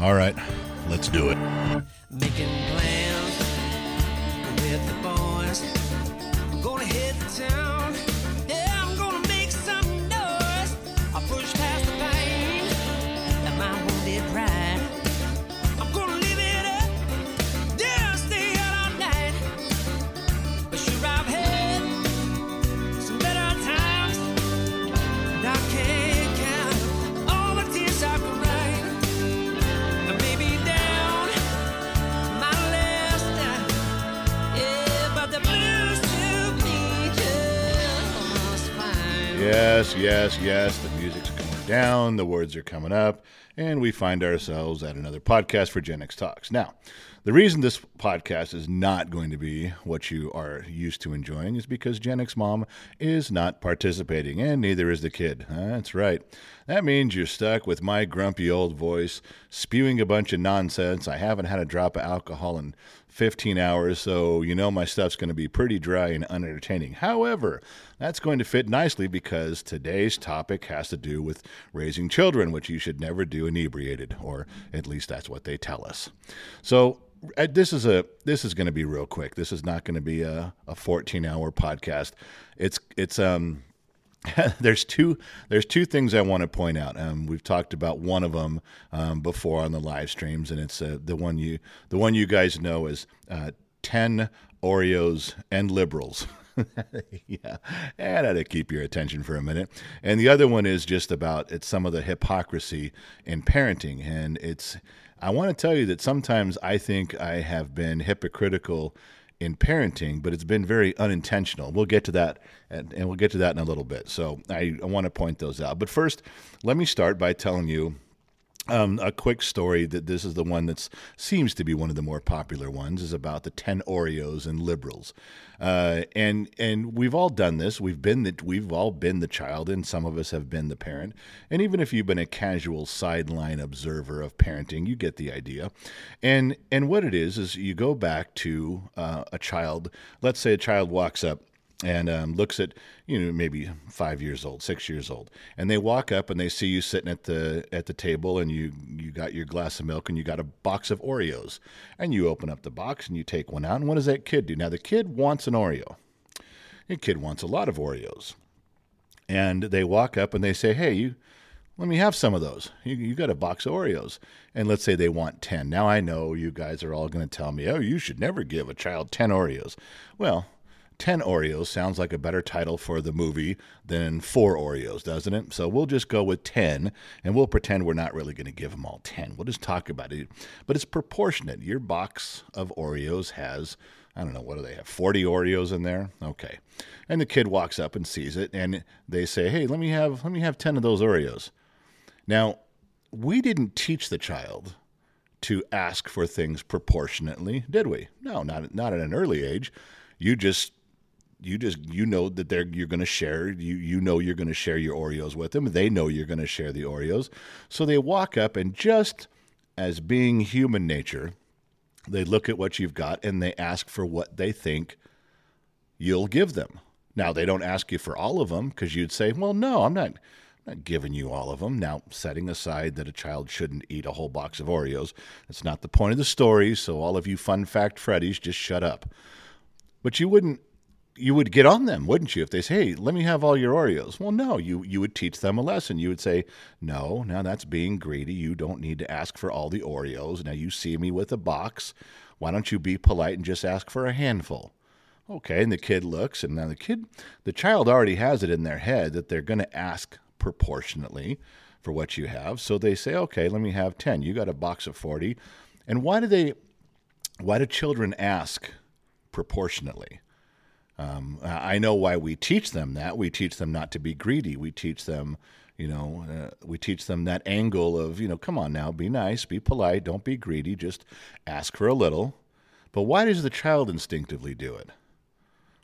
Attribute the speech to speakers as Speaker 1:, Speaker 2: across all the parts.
Speaker 1: All right, let's do it.
Speaker 2: Making plans with the boys. I'm gonna hit the town.
Speaker 1: Yes, yes, yes. The music's coming down, the words are coming up, and we find ourselves at another podcast for Gen X Talks. Now, the reason this podcast is not going to be what you are used to enjoying is because Gen X Mom is not participating, and neither is the kid. That's right. That means you're stuck with my grumpy old voice spewing a bunch of nonsense. I haven't had a drop of alcohol in 15 hours, so you know my stuff's going to be pretty dry and unentertaining. However, that's going to fit nicely because today's topic has to do with raising children, which you should never do inebriated, or at least that's what they tell us. So, uh, this is a this is going to be real quick. This is not going to be a, a 14 hour podcast. It's it's um there's two there's two things I want to point out. Um, we've talked about one of them um, before on the live streams, and it's uh, the one you the one you guys know is uh, ten Oreos and liberals. yeah, and to keep your attention for a minute. And the other one is just about it's some of the hypocrisy in parenting, and it's I want to tell you that sometimes I think I have been hypocritical in parenting, but it's been very unintentional. We'll get to that, and, and we'll get to that in a little bit. So I, I want to point those out. But first, let me start by telling you um, a quick story that this is the one that seems to be one of the more popular ones is about the 10 Oreos and liberals. Uh, and and we've all done this. We've been the, we've all been the child and some of us have been the parent. And even if you've been a casual sideline observer of parenting, you get the idea. And and what it is is you go back to uh, a child, let's say a child walks up and um, looks at you know maybe five years old, six years old, and they walk up and they see you sitting at the at the table, and you you got your glass of milk and you got a box of Oreos, and you open up the box and you take one out, and what does that kid do? Now the kid wants an Oreo. The kid wants a lot of Oreos, and they walk up and they say, "Hey, you." Let me have some of those. You, you got a box of Oreos. And let's say they want 10. Now I know you guys are all going to tell me, oh, you should never give a child 10 Oreos. Well, 10 Oreos sounds like a better title for the movie than 4 Oreos, doesn't it? So we'll just go with 10 and we'll pretend we're not really going to give them all 10. We'll just talk about it. But it's proportionate. Your box of Oreos has, I don't know, what do they have? 40 Oreos in there? Okay. And the kid walks up and sees it and they say, "Hey, let me have let me have 10 of those Oreos." Now, we didn't teach the child to ask for things proportionately, did we? No, not not at an early age. You just you just you know that they're you're going to share you you know you're going to share your Oreos with them. They know you're going to share the Oreos. So they walk up and just as being human nature, they look at what you've got and they ask for what they think you'll give them. Now they don't ask you for all of them because you'd say, "Well, no, I'm not not giving you all of them." Now, setting aside that a child shouldn't eat a whole box of Oreos, that's not the point of the story. So all of you fun fact Freddies, just shut up. But you wouldn't you would get on them, wouldn't you? If they say, "Hey, let me have all your Oreos," well, no, you you would teach them a lesson. You would say, "No, now that's being greedy. You don't need to ask for all the Oreos. Now you see me with a box. Why don't you be polite and just ask for a handful?" Okay, and the kid looks, and now the kid, the child already has it in their head that they're going to ask proportionately for what you have. So they say, "Okay, let me have ten. You got a box of forty. And why do they? Why do children ask proportionately? Um, I know why we teach them that. We teach them not to be greedy. We teach them, you know, uh, we teach them that angle of, you know, come on now, be nice, be polite, don't be greedy, just ask for a little. But why does the child instinctively do it?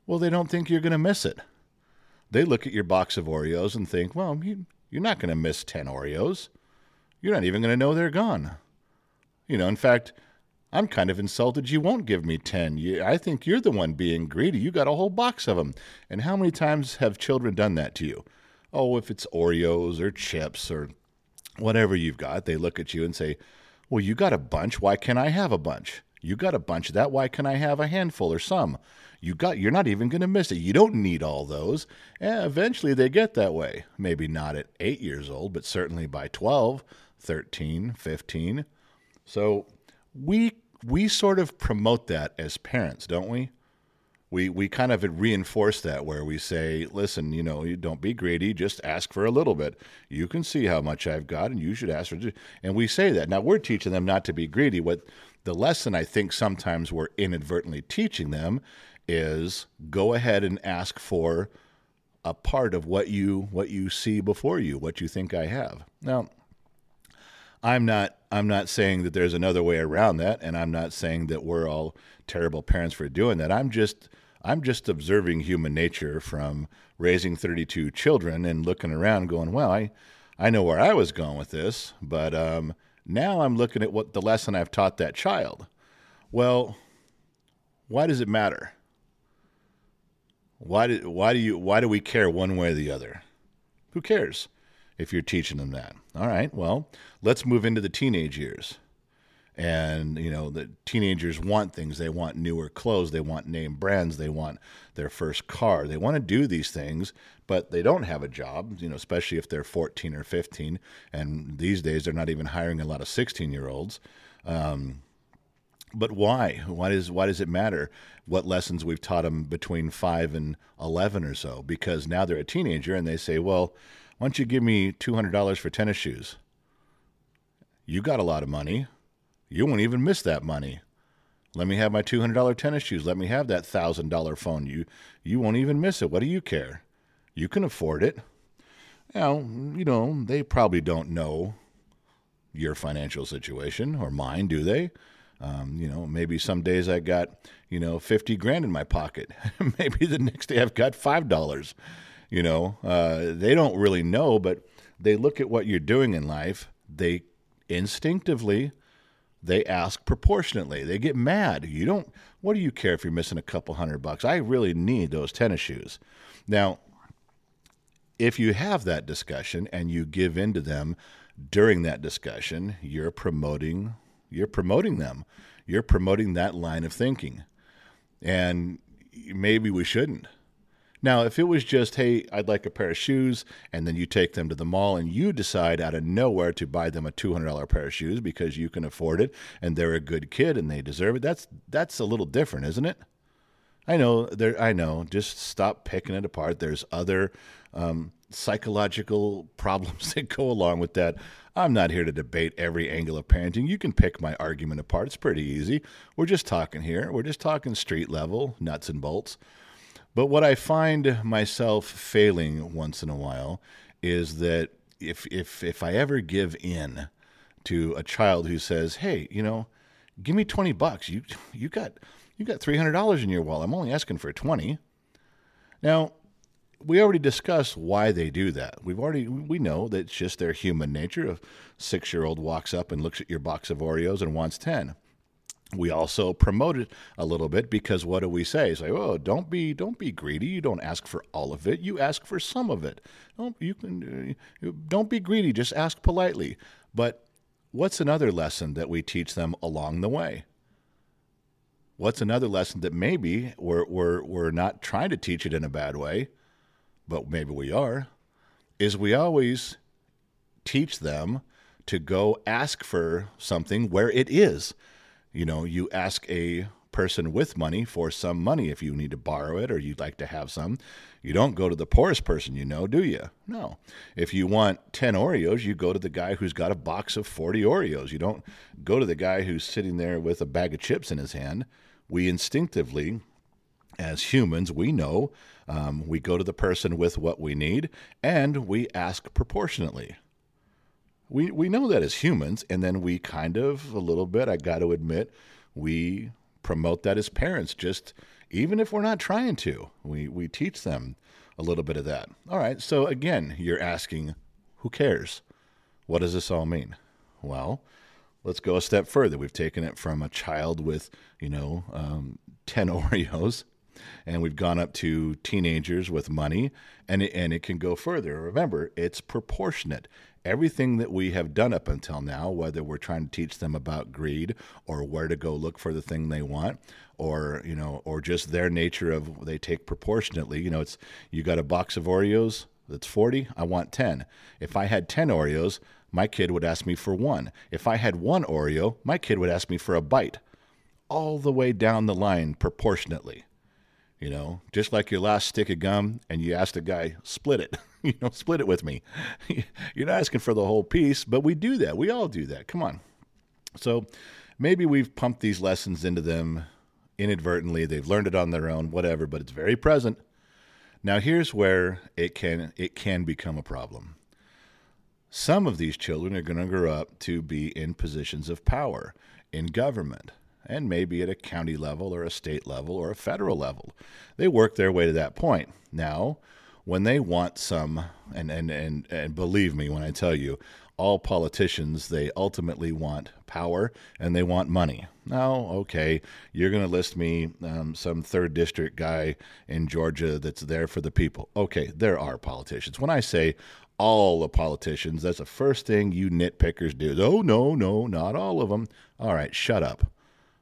Speaker 1: Well, they don't think you're going to miss it. They look at your box of Oreos and think, well, you, you're not going to miss 10 Oreos. You're not even going to know they're gone. You know, in fact, I'm kind of insulted you won't give me 10. You, I think you're the one being greedy. You got a whole box of them. And how many times have children done that to you? Oh, if it's Oreos or chips or whatever you've got, they look at you and say, Well, you got a bunch. Why can't I have a bunch? You got a bunch of that. Why can't I have a handful or some? You got. You're not even going to miss it. You don't need all those. And eventually, they get that way. Maybe not at eight years old, but certainly by 12, 13, 15. So we we sort of promote that as parents, don't we? We we kind of reinforce that where we say, listen, you know, you don't be greedy, just ask for a little bit. You can see how much I've got, and you should ask for. And we say that. Now we're teaching them not to be greedy. What the lesson I think sometimes we're inadvertently teaching them is go ahead and ask for a part of what you what you see before you, what you think I have. Now, I'm not I'm not saying that there's another way around that, and I'm not saying that we're all terrible parents for doing that. I'm just I'm just observing human nature from raising 32 children and looking around, going, well, I I know where I was going with this, but um, now I'm looking at what the lesson I've taught that child. Well, why does it matter? Why do why do you why do we care one way or the other? Who cares if you're teaching them that? All right, well, let's move into the teenage years. And you know, the teenagers want things. They want newer clothes, they want name brands, they want their first car. They want to do these things, but they don't have a job, you know, especially if they're 14 or 15. And these days they're not even hiring a lot of 16-year-olds. Um, but why? Why does why does it matter what lessons we've taught them between five and eleven or so? Because now they're a teenager and they say, "Well, why don't you give me two hundred dollars for tennis shoes? You got a lot of money. You won't even miss that money. Let me have my two hundred dollar tennis shoes. Let me have that thousand dollar phone. You you won't even miss it. What do you care? You can afford it. Now you know they probably don't know your financial situation or mine, do they? Um, you know, maybe some days I got, you know, 50 grand in my pocket. maybe the next day I've got $5. You know, uh, they don't really know, but they look at what you're doing in life. They instinctively, they ask proportionately. They get mad. You don't, what do you care if you're missing a couple hundred bucks? I really need those tennis shoes. Now, if you have that discussion and you give in to them during that discussion, you're promoting you're promoting them. You're promoting that line of thinking. And maybe we shouldn't. Now, if it was just, hey, I'd like a pair of shoes, and then you take them to the mall and you decide out of nowhere to buy them a $200 pair of shoes because you can afford it and they're a good kid and they deserve it, that's, that's a little different, isn't it? I know there. I know. Just stop picking it apart. There's other um, psychological problems that go along with that. I'm not here to debate every angle of parenting. You can pick my argument apart. It's pretty easy. We're just talking here. We're just talking street level, nuts and bolts. But what I find myself failing once in a while is that if if if I ever give in to a child who says, "Hey, you know, give me 20 bucks. You you got you got $300 in your wallet. I'm only asking for 20." Now, we already discussed why they do that. We've already we know that it's just their human nature. A six year old walks up and looks at your box of Oreos and wants ten. We also promote it a little bit because what do we say? Say, oh, don't be don't be greedy. You don't ask for all of it. You ask for some of it. Don't you can uh, don't be greedy. Just ask politely. But what's another lesson that we teach them along the way? What's another lesson that maybe we're, we're, we're not trying to teach it in a bad way, but maybe we are, is we always teach them to go ask for something where it is. You know, you ask a person with money for some money if you need to borrow it or you'd like to have some. You don't go to the poorest person you know, do you? No. If you want 10 Oreos, you go to the guy who's got a box of 40 Oreos. You don't go to the guy who's sitting there with a bag of chips in his hand. We instinctively, as humans, we know um, we go to the person with what we need and we ask proportionately. We, we know that as humans, and then we kind of, a little bit, I got to admit, we promote that as parents, just even if we're not trying to. We, we teach them a little bit of that. All right, so again, you're asking, who cares? What does this all mean? Well, let's go a step further. We've taken it from a child with, you know, um, 10 Oreos and we've gone up to teenagers with money, and it, and it can go further. Remember, it's proportionate. Everything that we have done up until now, whether we're trying to teach them about greed or where to go look for the thing they want, or you know, or just their nature of they take proportionately. You know, it's you got a box of Oreos that's 40, I want 10. If I had 10 Oreos, my kid would ask me for one. If I had one Oreo, my kid would ask me for a bite. All the way down the line proportionately. You know, just like your last stick of gum and you asked a guy, split it. you know, split it with me. You're not asking for the whole piece, but we do that. We all do that. Come on. So maybe we've pumped these lessons into them inadvertently. They've learned it on their own, whatever, but it's very present. Now here's where it can it can become a problem. Some of these children are going to grow up to be in positions of power in government and maybe at a county level or a state level or a federal level. They work their way to that point. Now, when they want some and and and, and believe me when I tell you all politicians they ultimately want power and they want money. Now, okay, you're going to list me um, some third district guy in Georgia that's there for the people. Okay, there are politicians. When I say all the politicians, that's the first thing you nitpickers do. Oh no, no, not all of them. All right, shut up.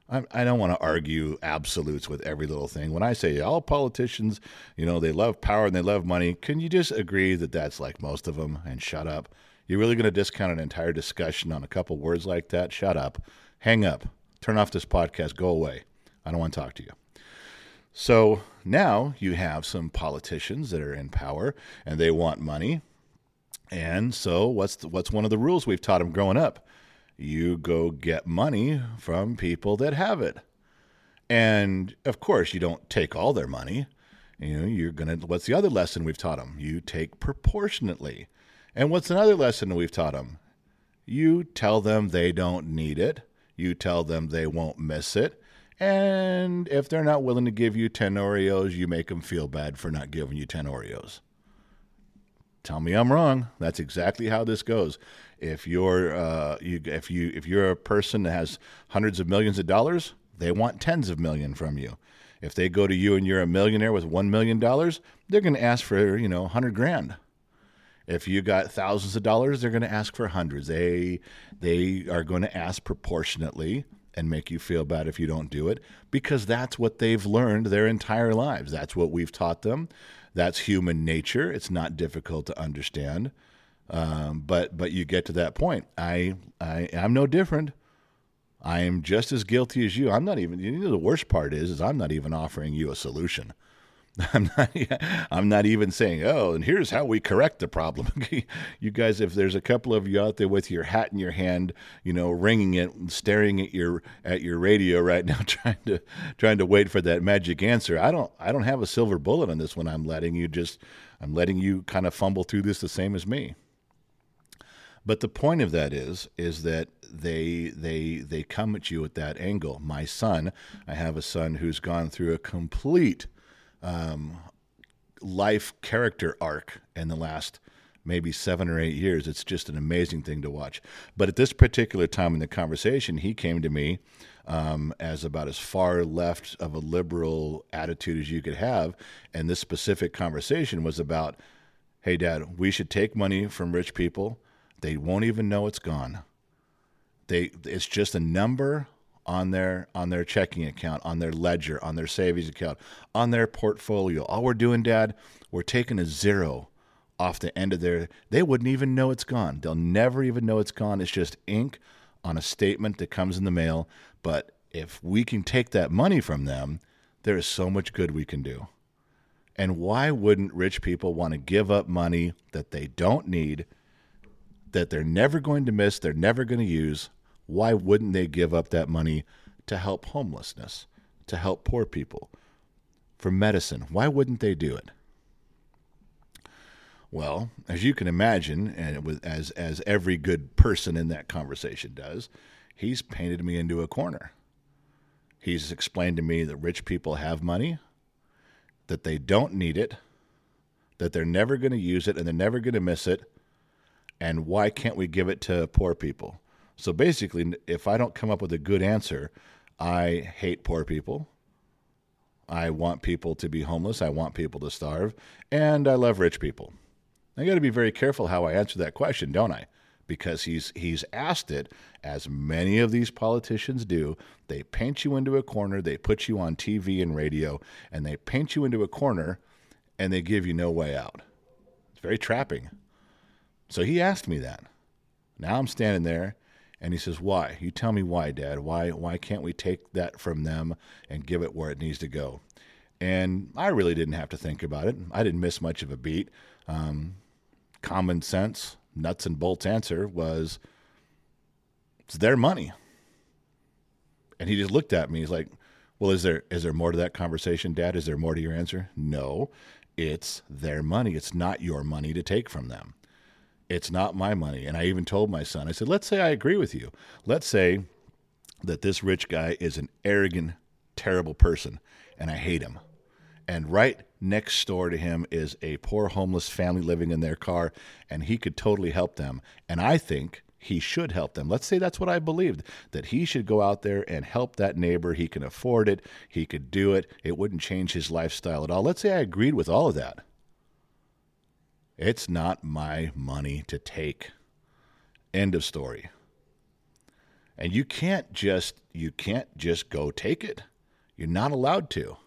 Speaker 1: I, I don't want to argue absolutes with every little thing. When I say all politicians, you know, they love power and they love money, can you just agree that that's like most of them and shut up? You're really going to discount an entire discussion on a couple words like that? Shut up. Hang up. Turn off this podcast. Go away. I don't want to talk to you. So now you have some politicians that are in power and they want money. And so what's the, what's one of the rules we've taught them growing up? You go get money from people that have it. And of course, you don't take all their money. You know, you're going to, what's the other lesson we've taught them? You take proportionately. And what's another lesson we've taught them? You tell them they don't need it. You tell them they won't miss it. And if they're not willing to give you 10 Oreos, you make them feel bad for not giving you 10 Oreos. Tell me I'm wrong. That's exactly how this goes. If you're uh, you, if you if you're a person that has hundreds of millions of dollars, they want tens of million from you. If they go to you and you're a millionaire with one million dollars, they're going to ask for you know hundred grand. If you got thousands of dollars, they're going to ask for hundreds. They they are going to ask proportionately and make you feel bad if you don't do it because that's what they've learned their entire lives. That's what we've taught them. That's human nature. It's not difficult to understand. Um, but but you get to that point. I I I'm no different. I am just as guilty as you. I'm not even. You know, the worst part is, is I'm not even offering you a solution. I'm not. I'm not even saying, oh, and here's how we correct the problem. you guys, if there's a couple of you out there with your hat in your hand, you know, wringing it, staring at your at your radio right now, trying to trying to wait for that magic answer. I don't. I don't have a silver bullet on this one. I'm letting you just. I'm letting you kind of fumble through this the same as me. But the point of that is is that they they they come at you at that angle. My son, I have a son who's gone through a complete um, life character arc in the last maybe seven or eight years. It's just an amazing thing to watch. But at this particular time in the conversation, he came to me um, as about as far left of a liberal attitude as you could have. And this specific conversation was about, hey, Dad, we should take money from rich people they won't even know it's gone. They it's just a number on their on their checking account, on their ledger, on their savings account, on their portfolio. All we're doing, Dad, we're taking a zero off the end of their they wouldn't even know it's gone. They'll never even know it's gone. It's just ink on a statement that comes in the mail. But if we can take that money from them, there is so much good we can do. And why wouldn't rich people want to give up money that they don't need that they're never going to miss, they're never going to use, why wouldn't they give up that money to help homelessness, to help poor people, for medicine? Why wouldn't they do it? Well, as you can imagine, and as as every good person in that conversation does, he's painted me into a corner. He's explained to me that rich people have money, that they don't need it, that they're never going to use it, and they're never going to miss it, and why can't we give it to poor people? So basically, if I don't come up with a good answer, I hate poor people. I want people to be homeless. I want people to starve. And I love rich people. I got to be very careful how I answer that question, don't I? Because he's he's asked it as many of these politicians do. They paint you into a corner, they put you on TV and radio, and they paint you into a corner and they give you no way out. It's very trapping. So he asked me that. Now I'm standing there and he says, "Why? You tell me why, Dad. Why? Why can't we take that from them and give it where it needs to go?" And I really didn't have to think about it. I didn't miss much of a beat. Um, common sense, nuts and bolts answer was, "It's their money." And he just looked at me. He's like, "Well, is there is there more to that conversation, Dad? Is there more to your answer?" No, it's their money. It's not your money to take from them. It's not my money. And I even told my son, I said, let's say I agree with you. Let's say that this rich guy is an arrogant, terrible person, and I hate him. And right next door to him is a poor homeless family living in their car, and he could totally help them. And I think he should help them. Let's say that's what I believed that he should go out there and help that neighbor. He can afford it, he could do it, it wouldn't change his lifestyle at all. Let's say I agreed with all of that. It's not my money to take. End of story. And you can't just you can't just go take it. You're not allowed to.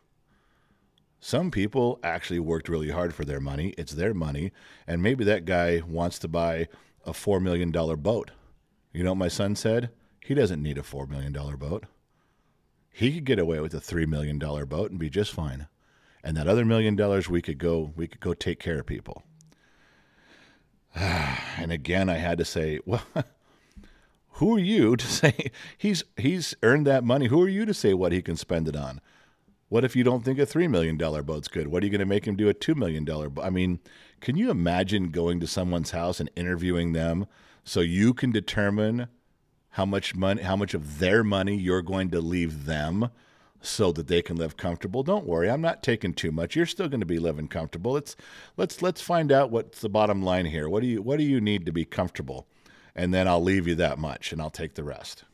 Speaker 1: Some people actually worked really hard for their money. It's their money, and maybe that guy wants to buy a 4 million dollar boat. You know what my son said? He doesn't need a 4 million dollar boat. He could get away with a 3 million dollar boat and be just fine. And that other million dollars we could go we could go take care of people. And again, I had to say, well, who are you to say he's he's earned that money? Who are you to say what he can spend it on? What if you don't think a three million dollar boat's good? What are you going to make him do a two million dollar boat? I mean, can you imagine going to someone's house and interviewing them so you can determine how much money, how much of their money you're going to leave them? So that they can live comfortable. Don't worry, I'm not taking too much. You're still going to be living comfortable. Let's let's let's find out what's the bottom line here. What do you what do you need to be comfortable? And then I'll leave you that much and I'll take the rest.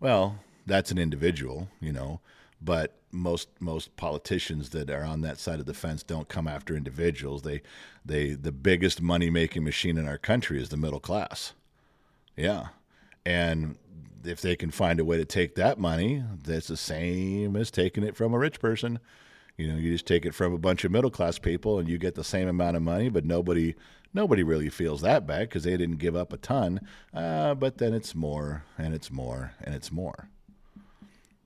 Speaker 1: Well, that's an individual, you know, but most most politicians that are on that side of the fence don't come after individuals. They they the biggest money making machine in our country is the middle class. Yeah. And if they can find a way to take that money, that's the same as taking it from a rich person. You know, you just take it from a bunch of middle class people and you get the same amount of money, but nobody nobody really feels that bad because they didn't give up a ton. Uh, but then it's more and it's more and it's more.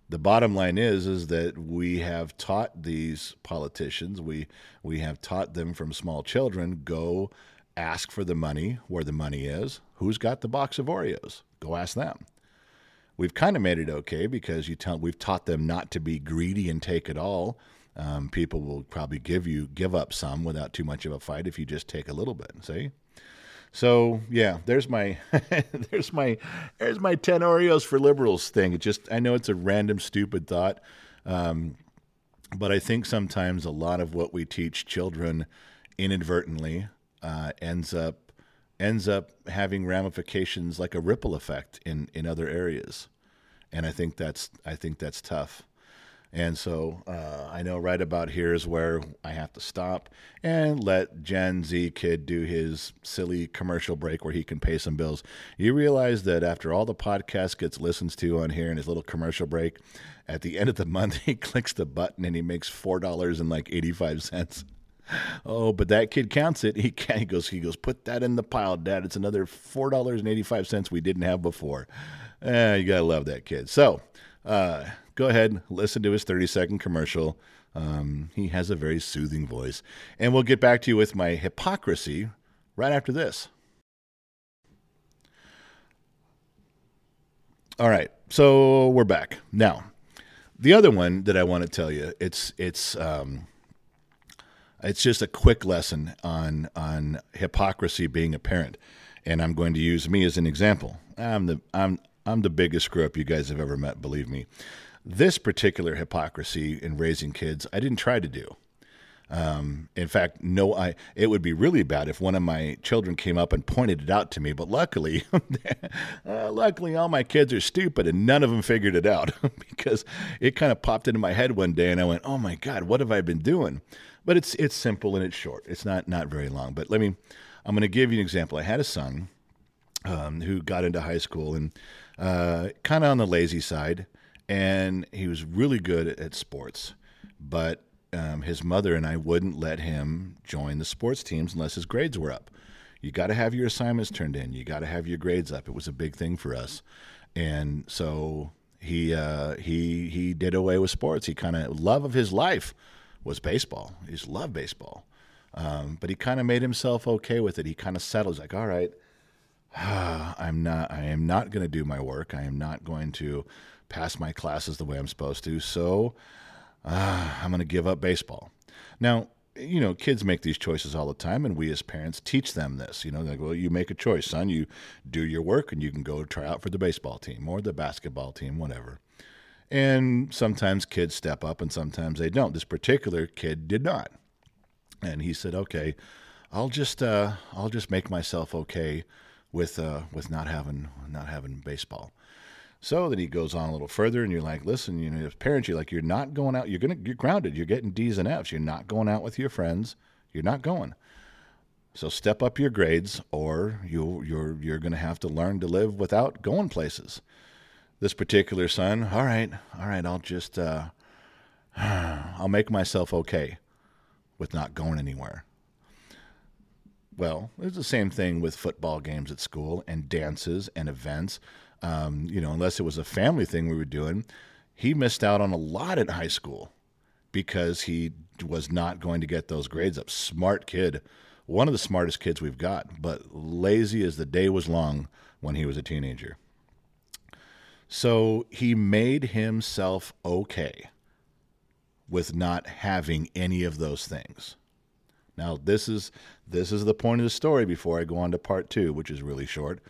Speaker 1: The bottom line is is that we have taught these politicians, we we have taught them from small children, go ask for the money where the money is. Who's got the box of Oreos? Go ask them we've kind of made it okay because you tell we've taught them not to be greedy and take it all. Um, people will probably give you give up some without too much of a fight if you just take a little bit. See. So yeah, there's my there's my there's my ten Oreos for liberals thing. It just I know it's a random stupid thought, um, but I think sometimes a lot of what we teach children inadvertently uh, ends up ends up having ramifications like a ripple effect in, in other areas. And I think that's I think that's tough. And so uh, I know right about here is where I have to stop and let Gen Z kid do his silly commercial break where he can pay some bills. You realize that after all the podcast gets listens to on here in his little commercial break, at the end of the month he clicks the button and he makes four dollars and like eighty five cents. Oh, but that kid counts it. He, he goes. He goes. Put that in the pile, Dad. It's another four dollars and eighty five cents we didn't have before. Eh, you gotta love that kid. So, uh, go ahead, listen to his thirty second commercial. Um, he has a very soothing voice, and we'll get back to you with my hypocrisy right after this. All right, so we're back now. The other one that I want to tell you, it's it's. Um, it's just a quick lesson on on hypocrisy being apparent, and I'm going to use me as an example. I'm the I'm I'm the biggest screw up you guys have ever met. Believe me. This particular hypocrisy in raising kids, I didn't try to do. Um, in fact, no, I it would be really bad if one of my children came up and pointed it out to me. But luckily, uh, luckily, all my kids are stupid and none of them figured it out because it kind of popped into my head one day, and I went, "Oh my God, what have I been doing?" But it's it's simple and it's short. It's not not very long. But let me, I'm going to give you an example. I had a son um, who got into high school and uh, kind of on the lazy side, and he was really good at, at sports, but um, his mother and I wouldn't let him join the sports teams unless his grades were up. You got to have your assignments turned in. You got to have your grades up. It was a big thing for us, and so he uh, he he did away with sports. He kind of love of his life was baseball. He just loved baseball, um, but he kind of made himself okay with it. He kind of settled. He's like, all right, I'm not. I am not going to do my work. I am not going to pass my classes the way I'm supposed to. So uh, I'm going to give up baseball. Now, you know, kids make these choices all the time, and we as parents teach them this. You know, like, well, you make a choice, son. You do your work, and you can go try out for the baseball team or the basketball team, whatever. And sometimes kids step up, and sometimes they don't. This particular kid did not, and he said, "Okay, I'll just, uh, I'll just make myself okay with, uh, with not having, not having baseball." So then he goes on a little further, and you're like, listen, you know, as parents, you're like, you're not going out. You're gonna, you're grounded. You're getting D's and F's. You're not going out with your friends. You're not going. So step up your grades, or you you're you're gonna have to learn to live without going places. This particular son, all right, all right, I'll just, uh, I'll make myself okay with not going anywhere. Well, it's the same thing with football games at school and dances and events um, you know, unless it was a family thing we were doing, he missed out on a lot in high school because he was not going to get those grades up. Smart kid, one of the smartest kids we've got, but lazy as the day was long when he was a teenager. So he made himself okay with not having any of those things. Now this is this is the point of the story before I go on to part 2, which is really short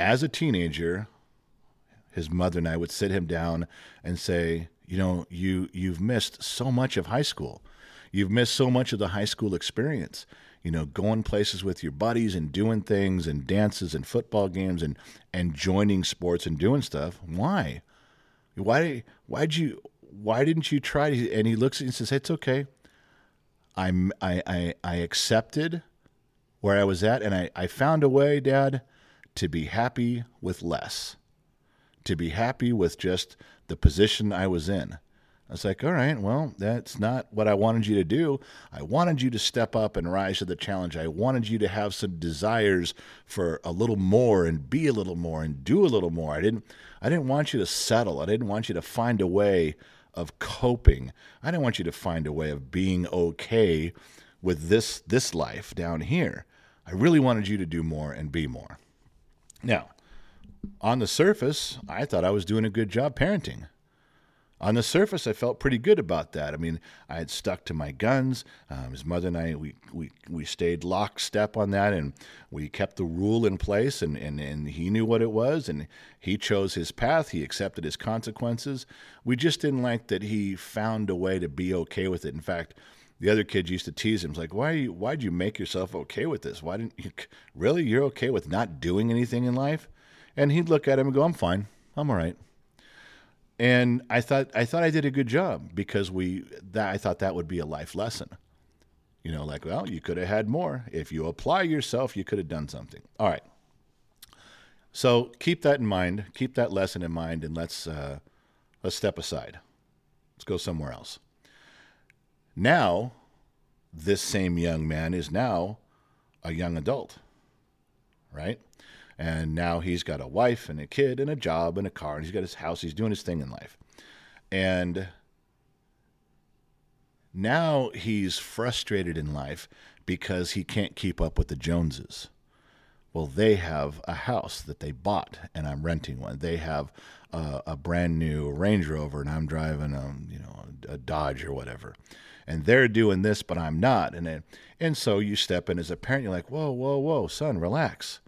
Speaker 1: as a teenager, his mother and I would sit him down and say, you know, you you've missed so much of high school. You've missed so much of the high school experience. You know, going places with your buddies and doing things and dances and football games and and joining sports and doing stuff. Why? Why why'd you why didn't you try and he looks at and says, It's okay. I'm I I, I accepted where I was at and I, I found a way, Dad, to be happy with less, to be happy with just the position I was in. I was like, all right, well, that's not what I wanted you to do. I wanted you to step up and rise to the challenge. I wanted you to have some desires for a little more and be a little more and do a little more. I didn't I didn't want you to settle. I didn't want you to find a way of coping. I didn't want you to find a way of being okay with this this life down here. I really wanted you to do more and be more. Now, on the surface, I thought I was doing a good job parenting. On the surface, I felt pretty good about that. I mean, I had stuck to my guns. Um, his mother and I, we, we, we stayed lockstep on that, and we kept the rule in place, and, and, and he knew what it was, and he chose his path. He accepted his consequences. We just didn't like that he found a way to be okay with it. In fact, the other kids used to tease him. Like, why? Why'd you make yourself okay with this? Why didn't you? Really, you're okay with not doing anything in life? And he'd look at him and go, "I'm fine. I'm all right." And I thought, I thought I did a good job because we. That I thought that would be a life lesson. You know, like, well, you could have had more. If you apply yourself, you could have done something. All right. So keep that in mind. Keep that lesson in mind, and let's uh, let's step aside. Let's go somewhere else. Now, this same young man is now a young adult, right? And now he's got a wife and a kid and a job and a car, and he's got his house. He's doing his thing in life. And now he's frustrated in life because he can't keep up with the Joneses. Well, they have a house that they bought, and I'm renting one. They have a, a brand new Range Rover, and I'm driving a you know a, a Dodge or whatever and they're doing this, but I'm not. And then, and so you step in as a parent, you're like, whoa, whoa, whoa, son, relax.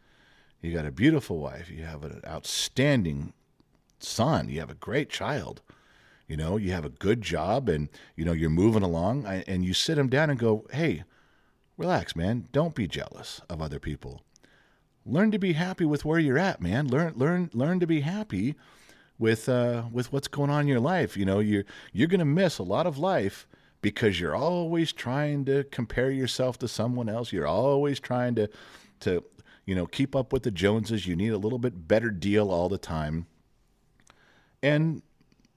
Speaker 1: You got a beautiful wife. You have an outstanding son. You have a great child. You know, you have a good job and, you know, you're moving along and you sit them down and go, hey, relax, man. Don't be jealous of other people. Learn to be happy with where you're at, man. Learn, learn, learn to be happy with uh, with what's going on in your life. You know, you're you're gonna miss a lot of life because you're always trying to compare yourself to someone else. You're always trying to to you know keep up with the Joneses. You need a little bit better deal all the time, and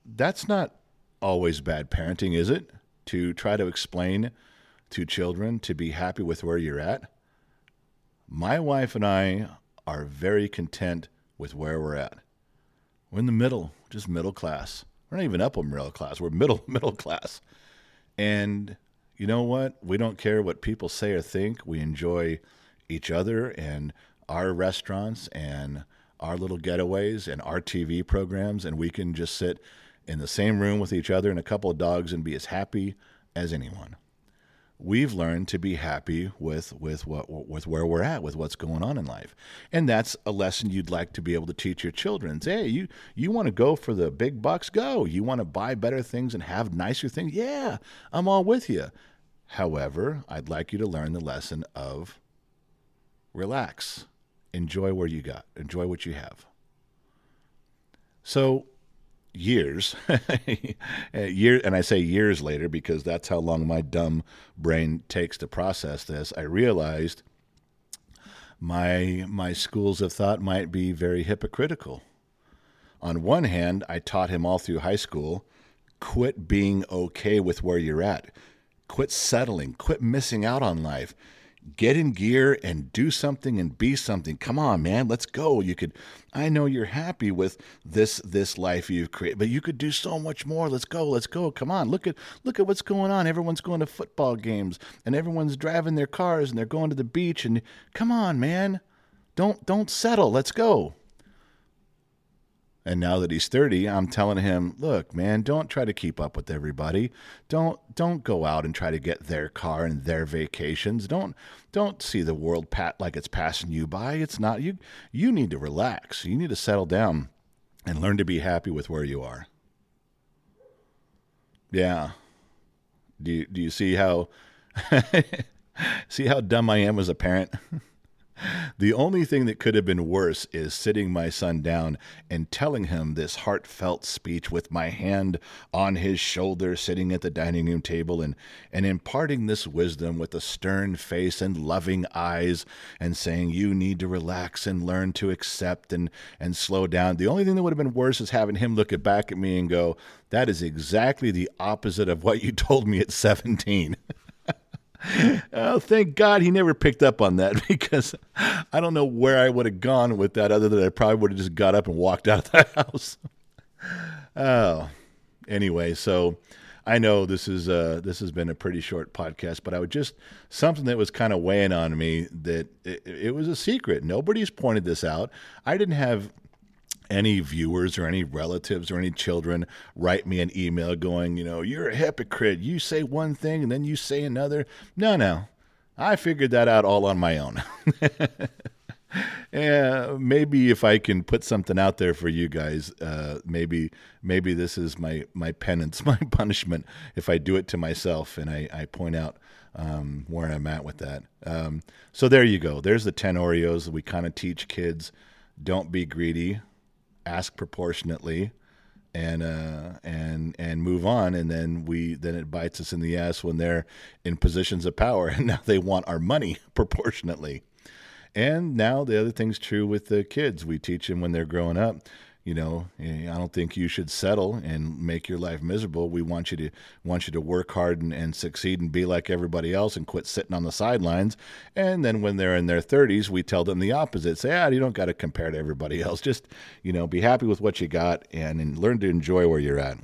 Speaker 1: that's not always bad parenting, is it? To try to explain to children to be happy with where you're at. My wife and I are very content with where we're at. We're in the middle, just middle class. We're not even upper middle class. We're middle middle class. And you know what? We don't care what people say or think. We enjoy each other and our restaurants and our little getaways and our TV programs and we can just sit in the same room with each other and a couple of dogs and be as happy as anyone. We've learned to be happy with with what with where we're at with what's going on in life. And that's a lesson you'd like to be able to teach your children. Say hey you you want to go for the big bucks go. You want to buy better things and have nicer things? Yeah i'm all with you however i'd like you to learn the lesson of relax. Enjoy where you got. Enjoy what you have. So years, eh, year, and I say years later because that's how long my dumb brain takes to process this. I realized my my schools of thought might be very hypocritical. On one hand, I taught him all through high school, quit being okay with where you're at, quit settling, quit missing out on life get in gear and do something and be something. Come on, man, let's go. You could I know you're happy with this this life you've created, but you could do so much more. Let's go. Let's go. Come on. Look at look at what's going on. Everyone's going to football games and everyone's driving their cars and they're going to the beach and come on, man. Don't don't settle. Let's go. And now that he's 30, I'm telling him, look, man, don't try to keep up with everybody. Don't don't go out and try to get their car and their vacations. Don't don't see the world pat like it's passing you by. It's not you you need to relax. You need to settle down and learn to be happy with where you are. Yeah. Do you, do you see how see how dumb I am as a parent? The only thing that could have been worse is sitting my son down and telling him this heartfelt speech with my hand on his shoulder, sitting at the dining room table, and, and imparting this wisdom with a stern face and loving eyes, and saying, You need to relax and learn to accept and, and slow down. The only thing that would have been worse is having him look back at me and go, That is exactly the opposite of what you told me at 17. Oh, thank God he never picked up on that because I don't know where I would have gone with that other than I probably would have just got up and walked out of the house. oh, anyway, so I know this is uh, this has been a pretty short podcast, but I would just something that was kind of weighing on me that it, it was a secret. Nobody's pointed this out. I didn't have any viewers or any relatives or any children write me an email going, you know, you're a hypocrite. You say one thing and then you say another. No, no. I figured that out all on my own. yeah, maybe if I can put something out there for you guys, uh, maybe maybe this is my my penance, my punishment if I do it to myself and I, I point out um, where I'm at with that. Um, so there you go. There's the ten Oreos. That we kind of teach kids don't be greedy ask proportionately and uh, and and move on, and then we then it bites us in the ass when they're in positions of power, and now they want our money proportionately. And now the other thing's true with the kids. We teach them when they're growing up you know i don't think you should settle and make your life miserable. We want you to want you to work hard and, and succeed and be like everybody else and quit sitting on the sidelines. And then when they're in their 30s we tell them the opposite. Say ah you don't got to compare to everybody else. Just you know be happy with what you got and, and learn to enjoy where you're at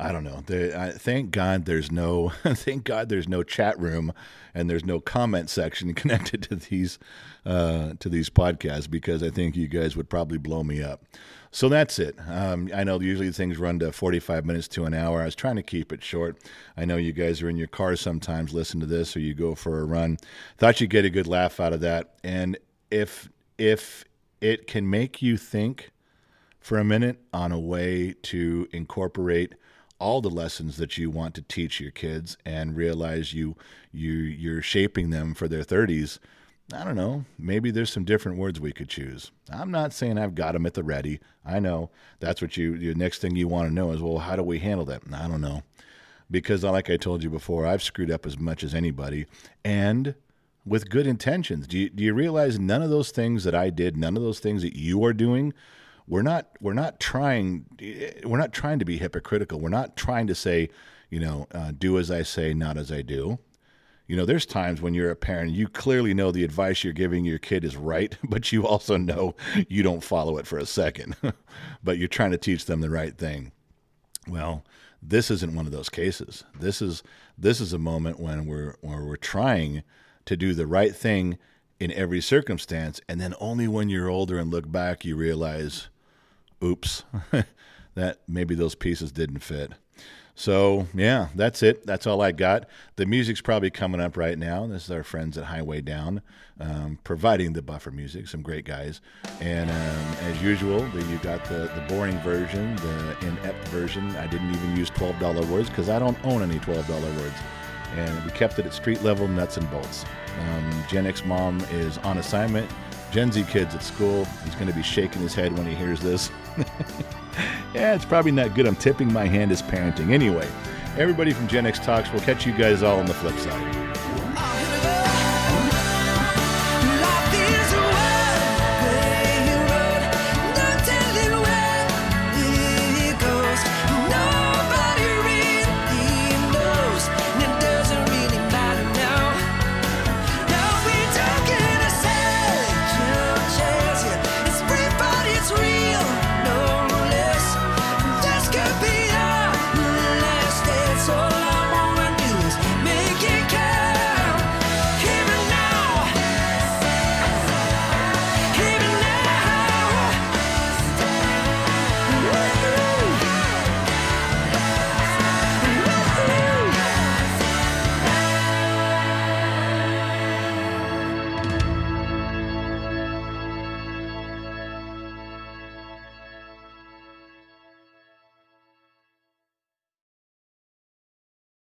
Speaker 1: I don't know. I, thank God there's no thank God there's no chat room and there's no comment section connected to these uh, to these podcasts because I think you guys would probably blow me up. So that's it. Um, I know usually things run to 45 minutes to an hour. I was trying to keep it short. I know you guys are in your car sometimes, listen to this, or you go for a run. Thought you'd get a good laugh out of that. And if if it can make you think for a minute on a way to incorporate all the lessons that you want to teach your kids and realize you you you're shaping them for their 30s I don't know. Maybe there's some different words we could choose. I'm not saying I've got them at the ready. I know that's what you. The next thing you want to know is, well, how do we handle that? I don't know, because like I told you before, I've screwed up as much as anybody, and with good intentions. Do you, do you realize none of those things that I did, none of those things that you are doing, we're not we're not trying we're not trying to be hypocritical. We're not trying to say, you know, uh, do as I say, not as I do. You know, there's times when you're a parent, you clearly know the advice you're giving your kid is right, but you also know you don't follow it for a second, but you're trying to teach them the right thing. Well, this isn't one of those cases. This is this is a moment when we're where we're trying to do the right thing in every circumstance, and then only when you're older and look back, you realize, oops, that maybe those pieces didn't fit. So yeah, that's it. That's all I got. The music's probably coming up right now. This is our friends at Highway Down, um, providing the buffer music. Some great guys. And um, as usual, the, you got the, the boring version, the inept version. I didn't even use twelve dollar words because I don't own any twelve dollar words. And we kept it at street level, nuts and bolts. Um, Gen X mom is on assignment. Gen Z kids at school. He's going to be shaking his head when he hears this. yeah, it's probably not good. I'm tipping my hand as parenting. Anyway, everybody from Gen X Talks, we'll catch you guys all on the flip side.